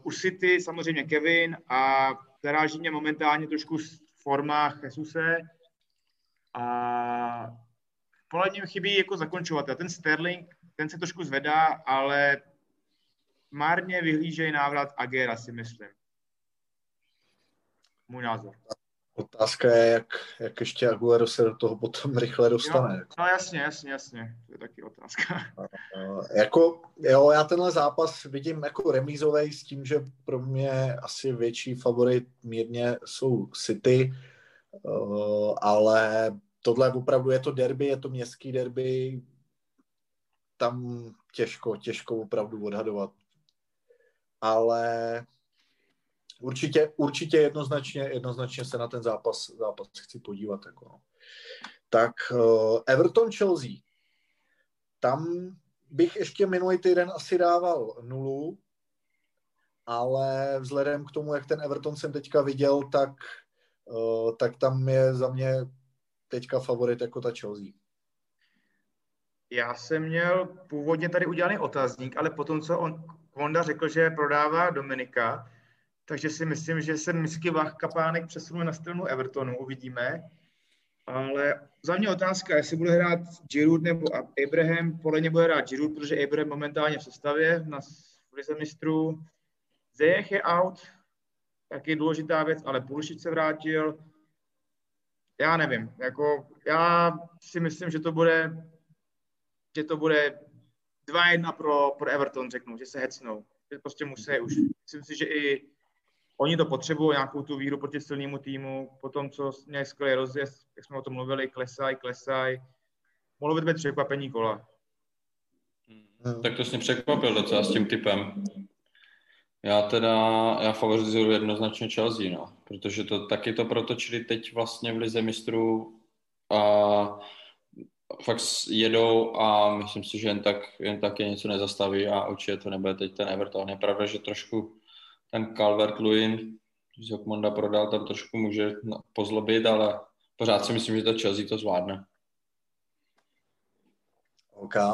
u City samozřejmě Kevin a zaráží mě momentálně trošku v formách Jesuse a podle něm chybí jako zakončovat. A ten Sterling, ten se trošku zvedá, ale marně vyhlížejí návrat Agera, si myslím. Můj názor. Otázka je, jak, jak ještě Aguero se do toho potom rychle dostane. Jo, no jasně, jasně, jasně. To je taky otázka. Uh, jako, jo, já tenhle zápas vidím jako remízový s tím, že pro mě asi větší favorit mírně jsou City, uh, ale tohle opravdu je to derby, je to městský derby, tam těžko, těžko opravdu odhadovat ale určitě, určitě jednoznačně, jednoznačně se na ten zápas, zápas chci podívat. Jako no. Tak uh, Everton Chelsea. Tam bych ještě minulý týden asi dával nulu, ale vzhledem k tomu, jak ten Everton jsem teďka viděl, tak, uh, tak tam je za mě teďka favorit jako ta Chelsea. Já jsem měl původně tady udělaný otazník, ale potom, co on, Honda řekl, že prodává Dominika, takže si myslím, že se Misky Vach Kapánek přesunul na stranu Evertonu, uvidíme. Ale za mě otázka, jestli bude hrát Giroud nebo Abraham, podle mě bude hrát Giroud, protože Abraham momentálně v sestavě na lize mistrů. Zejech je out, taky důležitá věc, ale Pulšič se vrátil. Já nevím, jako já si myslím, že to bude, že to bude 2-1 pro, pro Everton, řeknu, že se hecnou. Že prostě musí už. Myslím si, že i oni to potřebují, nějakou tu víru proti silnému týmu, po tom, co měli skvělý rozjezd, jak jsme o tom mluvili, klesaj, klesaj. Mohlo by být překvapení kola. Tak to jsi mě překvapil docela s tím typem. Já teda, já favorizuju jednoznačně Chelsea, no, protože to taky to protočili teď vlastně v Lize mistrů a fakt jedou a myslím si, že jen tak, jen tak je něco nezastaví a určitě to nebude teď ten Everton. Je pravda, že trošku ten Calvert-Lewin z Jokmonda prodal, tam trošku může pozlobit, ale pořád si myslím, že to Chelsea to zvládne. OK.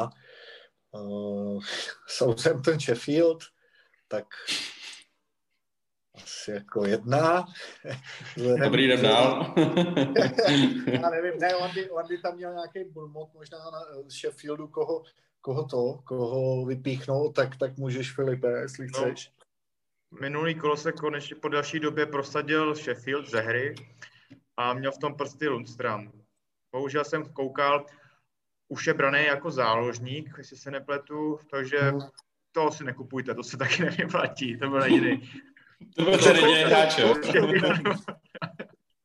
Uh, Southampton Sheffield, tak asi jako jedna. Dobrý, jdem dál. Já nevím, ne, Landy, Landy tam měl nějaký bulmot možná na Sheffieldu, koho, koho to, koho vypíchnout, tak, tak můžeš Filipe, jestli no, chceš. Minulý kolo se konečně po další době prosadil Sheffield ze hry a měl v tom prsty Lundstram. Bohužel jsem koukal, už je braný jako záložník, jestli se nepletu, takže. To si nekupujte, to se taky nevyplatí, to byl jediný. to byl ten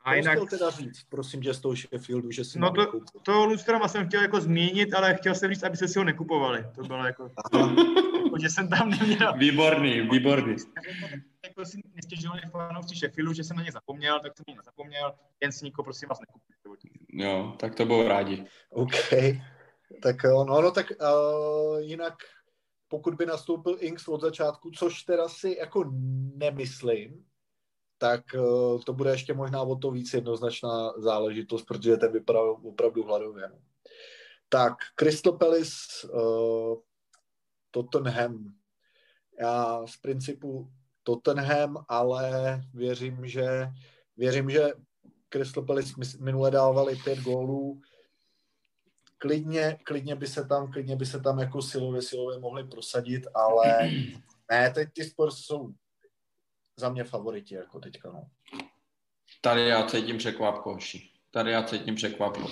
A jinak... Chtěl teda říct, prosím tě, z toho Sheffieldu, že si No to, to Lustrama jsem chtěl jako zmínit, ale chtěl jsem říct, aby se si ho nekupovali. To bylo jako, jako že jsem tam neměl. Výborný, výborný. Jako si nestěžovali fanoušci Sheffieldu, že jsem na ně zapomněl, tak jsem na ně nezapomněl. Jen si nikoho, prosím vás, nekupujte. Jo, tak to bylo rádi. OK. Tak no, no tak uh, jinak pokud by nastoupil Inks od začátku, což teda si jako nemyslím, tak uh, to bude ještě možná o to víc jednoznačná záležitost, protože ten vypadá opravdu hladově. No. Tak, Crystal Palace, uh, Tottenham. Já z principu Tottenham, ale věřím, že věřím, že Crystal Palace minule dávali pět gólů, klidně, klidně by se tam, klidně by se tam jako silově, silově mohli prosadit, ale ne, teď ty Spurs jsou za mě favoriti jako teďka, no. Tady já cítím překvapko, hoši. Tady já cítím překvapko.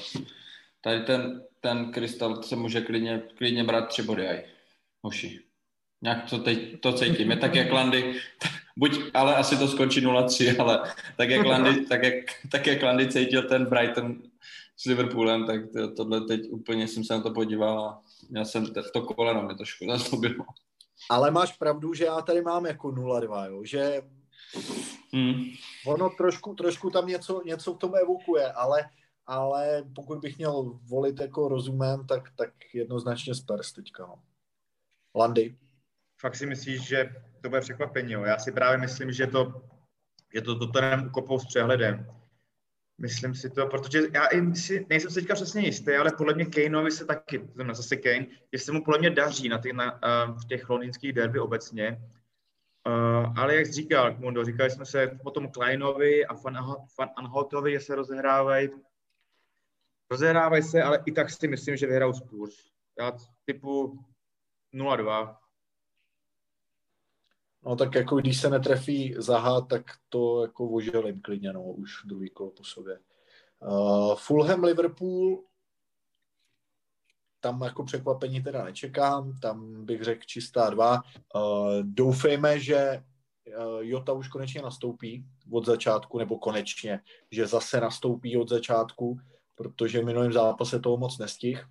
Tady ten, ten krystal se může klidně, klidně brát tři body aj. Hoši. Nějak to teď to cítím. Je tak jak Landy, buď, ale asi to skončí 0-3, ale tak jak Landy, tak jak, tak jak Landy cítil ten Brighton s Liverpoolem, tak to, tohle teď úplně jsem se na to podíval a měl jsem to koleno, mě to škoda bylo. Ale máš pravdu, že já tady mám jako 0-2, jo? že hmm. ono trošku, trošku tam něco, něco v tom evokuje, ale, ale pokud bych měl volit jako rozumem, tak, tak jednoznačně Spurs teďka. No. Landy. Fakt si myslíš, že to bude překvapení, jo? Já si právě myslím, že to, že to Tottenham ukopou s přehledem Myslím si to, protože já si, nejsem si teďka přesně jistý, ale podle mě Kaneovi se taky, znamená zase Kane, že se mu podle mě daří na, ty, na uh, v těch londýnských derby obecně. Uh, ale jak jsi říkal, Mundo, říkali jsme se o tom Kleinovi a Fan Anhotovi, že se rozehrávají. Rozehrávají se, ale i tak si myslím, že vyhrajou Spurs. Já typu 0-2. No tak jako když se netrefí Zaha, tak to jako oželím klidně, no, už druhý kolo po sobě. Uh, Fulham, Liverpool, tam jako překvapení teda nečekám, tam bych řekl čistá dva. Uh, doufejme, že uh, Jota už konečně nastoupí od začátku, nebo konečně, že zase nastoupí od začátku, protože v minulém zápase toho moc nestih.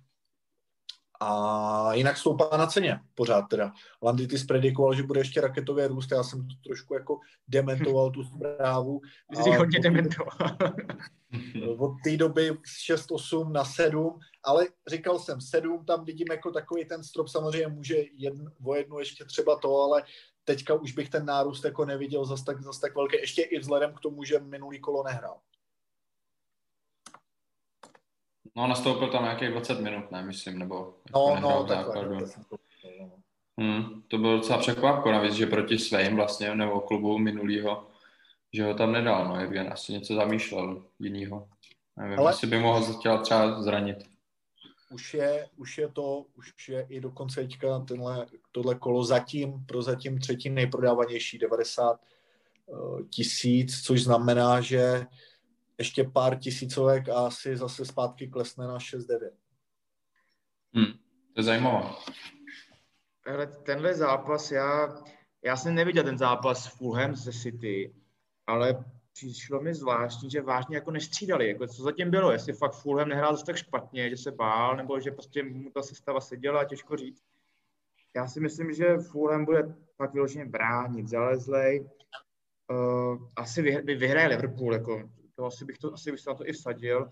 A jinak stoupá na ceně pořád teda. Landy ty predikoval, že bude ještě raketově růst, já jsem to trošku jako dementoval tu zprávu. Jsi hodně dementoval. od té doby 6-8 na 7, ale říkal jsem 7, tam vidím jako takový ten strop, samozřejmě může jedn, o jednu ještě třeba to, ale teďka už bych ten nárůst jako neviděl zas tak, zas tak velký, ještě i vzhledem k tomu, že minulý kolo nehrál. No, nastoupil tam nějakých 20 minut, ne, myslím, nebo... No, no, takhle. No. Hmm, to bylo docela překvapko, navíc, že proti svým vlastně, nebo klubu minulýho, že ho tam nedal, no, Evgen asi něco zamýšlel jinýho. Nevím, Ale... jestli by mohl chtěl třeba zranit. Už je, už je to, už je i dokonce teďka tenhle, tohle kolo zatím, pro zatím třetí nejprodávanější 90 uh, tisíc, což znamená, že ještě pár tisícovek a asi zase zpátky klesne na 6-9. Hmm, to je zajímavé. Ale tenhle zápas, já, já jsem neviděl ten zápas Fulham ze City, ale přišlo mi zvláštní, že vážně jako nestřídali. Jako co zatím bylo, jestli fakt Fulham nehrál zase tak špatně, že se bál, nebo že prostě mu ta sestava seděla, těžko říct. Já si myslím, že Fulham bude fakt vyloženě bránit, zalezlej. Uh, asi vyhraje Liverpool, jako to asi bych, to, asi bych se na to i vsadil.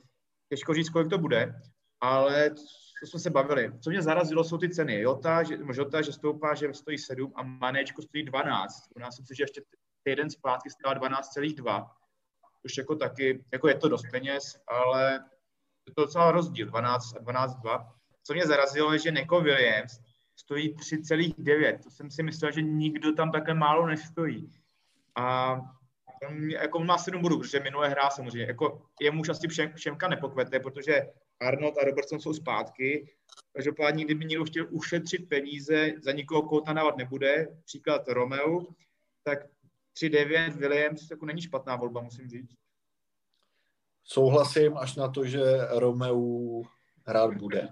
Těžko říct, kolik to bude, ale to jsme se bavili. Co mě zarazilo, jsou ty ceny. Jota, že, Jota, že stoupá, že stojí 7 a Manečko stojí 12. U nás jsem si, že ještě týden zpátky stála 12,2. Už jako taky, jako je to dost peněz, ale je to docela rozdíl, 12 a 12,2. Co mě zarazilo, je, že Neko Williams stojí 3,9. To jsem si myslel, že nikdo tam také málo nestojí. A jako on má 7 bodů, protože minulé hrá samozřejmě. Jako jemu už asi všem, všemka nepokvete, protože Arnold a Robertson jsou zpátky. Každopádně, kdyby někdo chtěl ušetřit peníze, za nikoho kouta dávat nebude, příklad Romeo, tak 3-9 Williams jako není špatná volba, musím říct. Souhlasím až na to, že Romeo hrát bude.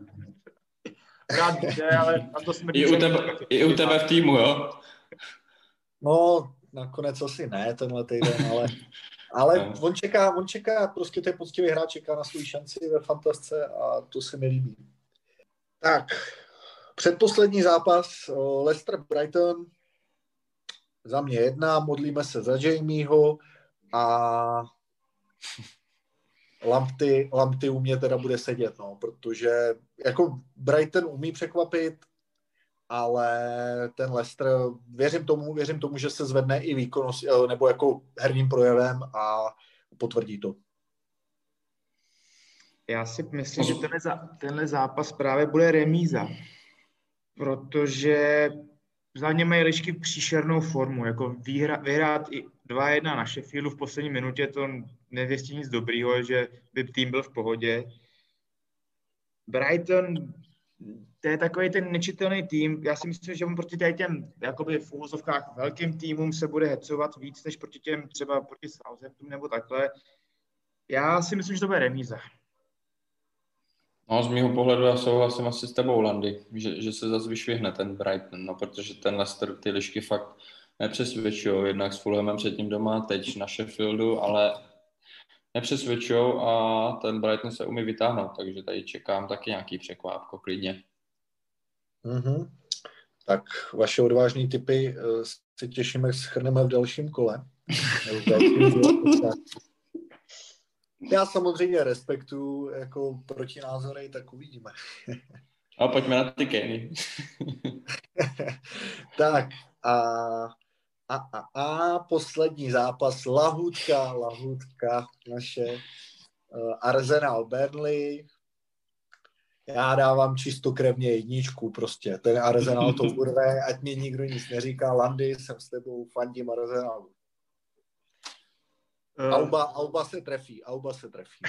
Hrát bude, ale na to jsme... I u, tebe, I u tebe v týmu, jo? No, nakonec asi ne tenhle týden, ale, ale on, čeká, on čeká, prostě to je poctivý hráč, čeká na svou šanci ve fantasce a to se mi líbí. Tak, předposlední zápas Leicester Brighton za mě jedna, modlíme se za Jamieho a Lampty, Lampty u mě teda bude sedět, no, protože jako Brighton umí překvapit, ale ten Leicester, věřím tomu, věřím tomu, že se zvedne i výkonnost, eh, nebo jako herním projevem a potvrdí to. Já si myslím, že tenhle, tenhle zápas právě bude remíza, protože za ně mají lišky příšernou formu, jako výhra, vyhrát i 2-1 na Sheffieldu v poslední minutě, to nevěstí nic dobrýho, že by tým byl v pohodě. Brighton, to je takový ten nečitelný tým. Já si myslím, že on proti těm jakoby v úvozovkách velkým týmům se bude hecovat víc, než proti těm třeba proti Southampton nebo takhle. Já si myslím, že to bude remíza. No, z mého pohledu já souhlasím asi s tebou, Landy, že, že se zase vyšvihne ten Brighton, no, protože ten Leicester ty lišky fakt nepřesvědčují, jednak s Fulhamem předtím doma, teď na Sheffieldu, ale nepřesvědčují a ten Brighton se umí vytáhnout, takže tady čekám taky nějaký překvápko klidně. Mm-hmm. Tak vaše odvážné typy eh, se těšíme, schrneme v dalším kole. Já samozřejmě respektuju jako protinázory, tak uvidíme. A pojďme na ty Kenny. tak a, a, a, a poslední zápas, Lahutka, Lahutka, naše uh, Arsenal Burnley. Já dávám čistokrevně jedničku prostě. Ten Arsenal to urve, ať mi nikdo nic neříká. Landy, jsem s tebou, fandím Arsenalu. Uh, Alba, Alba se trefí, Alba se trefí.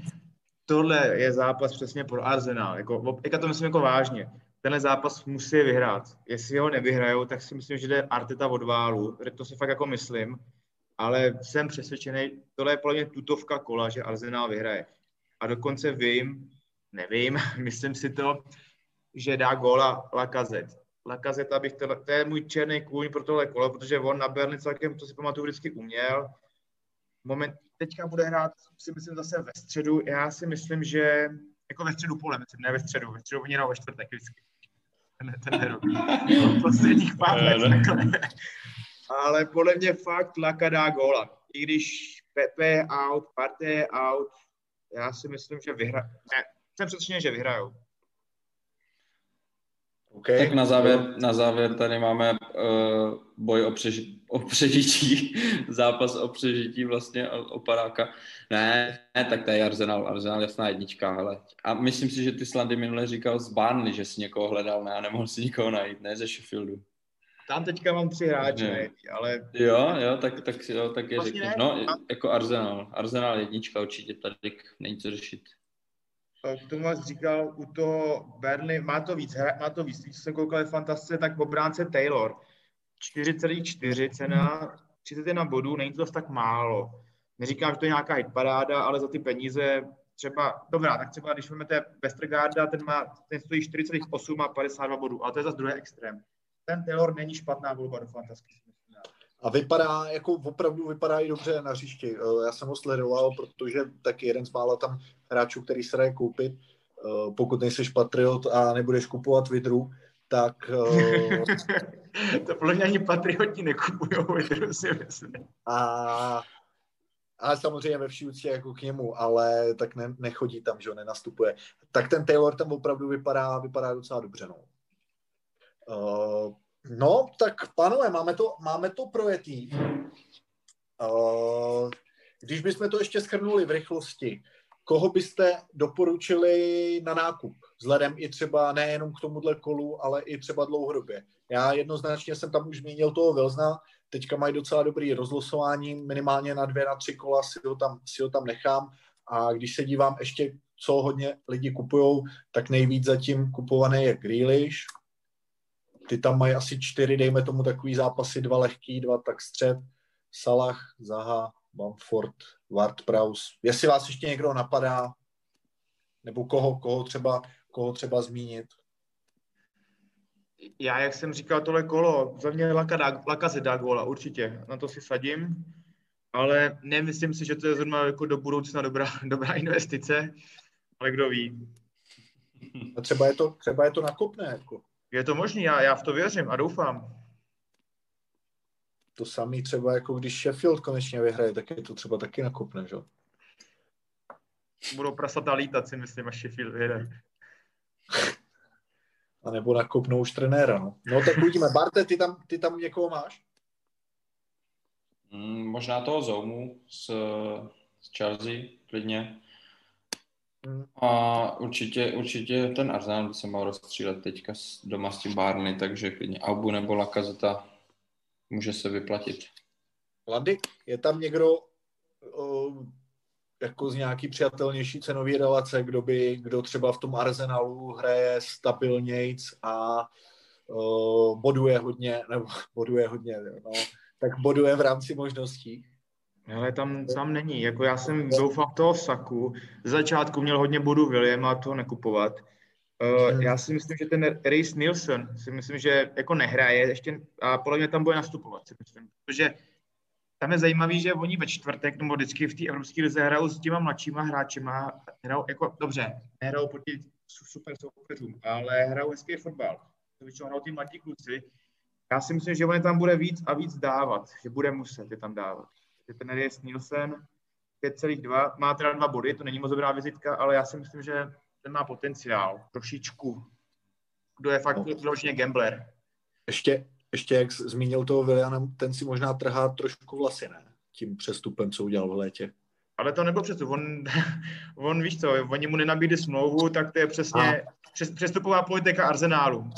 Tohle je zápas přesně pro Arsenal. Jako, jako to myslím jako vážně. Tenhle zápas musí vyhrát. Jestli ho nevyhrajou, tak si myslím, že jde Arteta od válu. To si fakt jako myslím. Ale jsem přesvědčený, tohle je podle mě tutovka kola, že Arsenal vyhraje. A dokonce vím, nevím, myslím si to, že dá góla Lacazette. Lacazette, abych to, to je můj černý kůň pro tohle kolo, protože on na Berlin celkem, to si pamatuju, vždycky uměl moment, teďka bude hrát, si myslím, zase ve středu. Já si myslím, že jako ve středu pole, myslím, ne ve středu, ve středu oni ve čtvrtek vždycky. Ten, ten rok. Posledních pár let Ale podle mě fakt Laka dá góla. I když Pepe je out, Partey je out, já si myslím, že vyhra... Ne, jsem přesvědčený, že vyhrajou. Okay. Tak na závěr, na závěr tady máme uh, boj o, přeži, o přežití, zápas o přežití vlastně o, o paráka. Ne, ne, tak to je Arsenal, Arsenal jasná jednička, ale a myslím si, že ty Slandy minule říkal z Barnley, že si někoho hledal, ne, a nemohl si nikoho najít, ne ze Sheffieldu. Tam teďka mám tři hráče, ale... Jo, jo, tak, tak, jo, tak je vlastně řekni. No, jako Arsenal, Arsenal jednička určitě, tady není co řešit tomu vás říkal, u toho Burnley má to víc, má to víc, když jsem koukal v fantasce, tak obránce Taylor 4,4 cena, 31 bodů, není to tak málo. Neříkám, že to je nějaká hitparáda, ale za ty peníze třeba, dobrá, tak třeba když vezmete Westergaarda, ten, má, ten stojí 4,8 a 52 bodů, ale to je zase druhý extrém. Ten Taylor není špatná volba do fantasky. A vypadá, jako opravdu vypadá i dobře na hřišti. Eh, já jsem ho sledoval, protože taky jeden z mála tam hráčů, který se dají koupit. Eh, pokud nejseš patriot a nebudeš kupovat vidru, tak... Eh, to podle mě ani patrioti nekupují vidru, si myslím. A, a samozřejmě ve vší úctě jako k němu, ale tak ne, nechodí tam, že nenastupuje. Tak ten Taylor tam opravdu vypadá, vypadá docela dobře, no. Uh, no, tak pánové, máme to, máme to projetý. Uh, když bychom to ještě schrnuli v rychlosti, koho byste doporučili na nákup? Vzhledem i třeba nejenom k tomuhle kolu, ale i třeba dlouhodobě. Já jednoznačně jsem tam už zmínil toho Velzna, teďka mají docela dobrý rozlosování, minimálně na dvě, na tři kola si ho tam, si ho tam nechám a když se dívám ještě, co hodně lidi kupují, tak nejvíc zatím kupovaný je Grealish. Ty tam mají asi čtyři, dejme tomu takový zápasy, dva lehký, dva tak střed. Salah, Zaha, Bamford, Ward Prowse. Jestli vás ještě někdo napadá, nebo koho, koho, třeba, koho třeba zmínit já, jak jsem říkal, tohle kolo, za mě Laka, Laka se dá góla, určitě, na to si sadím, ale nemyslím si, že to je zrovna jako do budoucna dobrá, dobrá investice, ale kdo ví. A třeba je to, třeba je to nakopné. Jako. Je to možný, já, já v to věřím a doufám. To samý třeba jako když Sheffield konečně vyhraje, tak je to třeba taky nakopné, že? Budou prasata lítat si myslím, až Sheffield vyhraje a nebo nakopnou už trenéra. No, no tak uvidíme. Barte, ty tam, ty tam někoho máš? Mm, možná toho Zoumu z, z Chelsea, klidně. A určitě, určitě ten Arsenal by se mohl rozstřílet teďka doma s tím Barney, takže klidně Aubu nebo Lakazeta může se vyplatit. Lady, je tam někdo, jako z nějaký přijatelnější cenový relace, kdo by, kdo třeba v tom arzenalu hraje stabilnějc a uh, boduje hodně, nebo boduje hodně, no, tak boduje v rámci možností. Ale tam sám není. Jako já jsem doufal v toho Saku. Z začátku měl hodně bodů William a to nekupovat. Uh, já si myslím, že ten Reese Nielsen si myslím, že jako nehraje ještě a podle mě tam bude nastupovat, si myslím. Protože tam je zajímavý, že oni ve čtvrtek, nebo vždycky v té evropské lize hrajou s těma mladšíma hráčima, hrajou jako, dobře, nehrajou proti super soupeřům, ale hrajou hezký fotbal. To většinou hrajou ty mladí kluci. Já si myslím, že on tam bude víc a víc dávat, že bude muset je tam dávat. Že ten je Nielsen 5,2, má teda dva body, to není moc dobrá vizitka, ale já si myslím, že ten má potenciál, trošičku. Kdo je fakt no. vyloženě gambler. Ještě, ještě jak zmínil toho Williana, ten si možná trhá trošku vlasy, ne? Tím přestupem, co udělal v létě. Ale to nebyl přestup. On, on víš co, oni mu nenabídli smlouvu, tak to je přesně přes, přestupová politika Arsenálu.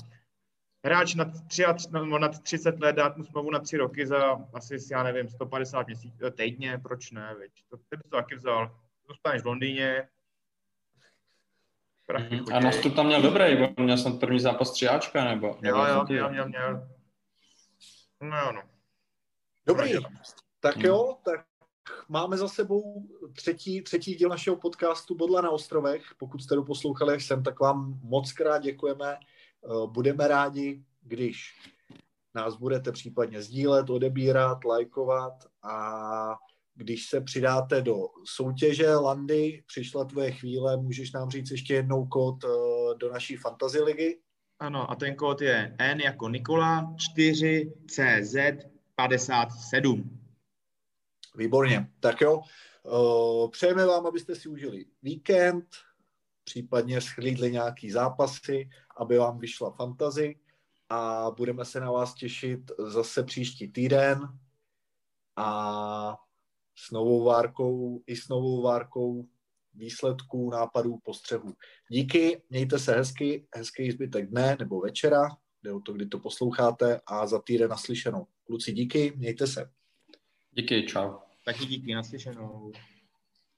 Hráč nad, 3, no, nad 30 let dát mu smlouvu na 3 roky za asi, já nevím, 150 měsíců eh, týdně, proč ne, veď? To, ty bys to taky vzal. Zůstaneš v Londýně, Mm-hmm. A nastup tam měl dobrý, bo měl snad první zápas třiáčka, nebo? Jo, jo, měl, měl, měl. No jo, no. Dobrý, tak jo, tak máme za sebou třetí, třetí díl našeho podcastu Bodla na ostrovech. Pokud jste to poslouchali až sem, tak vám moc krát děkujeme. Eh, budeme rádi, když nás budete případně sdílet, odebírat, lajkovat a když se přidáte do soutěže Landy, přišla tvoje chvíle, můžeš nám říct ještě jednou kód eh, do naší fantasy ligy? Ano, a ten kód je N jako Nikola 4 CZ 57. Výborně. Tak jo, uh, přejeme vám, abyste si užili víkend, případně schlídli nějaký zápasy, aby vám vyšla fantazy a budeme se na vás těšit zase příští týden a s novou várkou i s novou várkou výsledků, nápadů, postřehů. Díky, mějte se hezky, hezký zbytek dne nebo večera, jde o to, kdy to posloucháte a za týden naslyšenou. Kluci, díky, mějte se. Díky, čau. Taky díky, naslyšenou.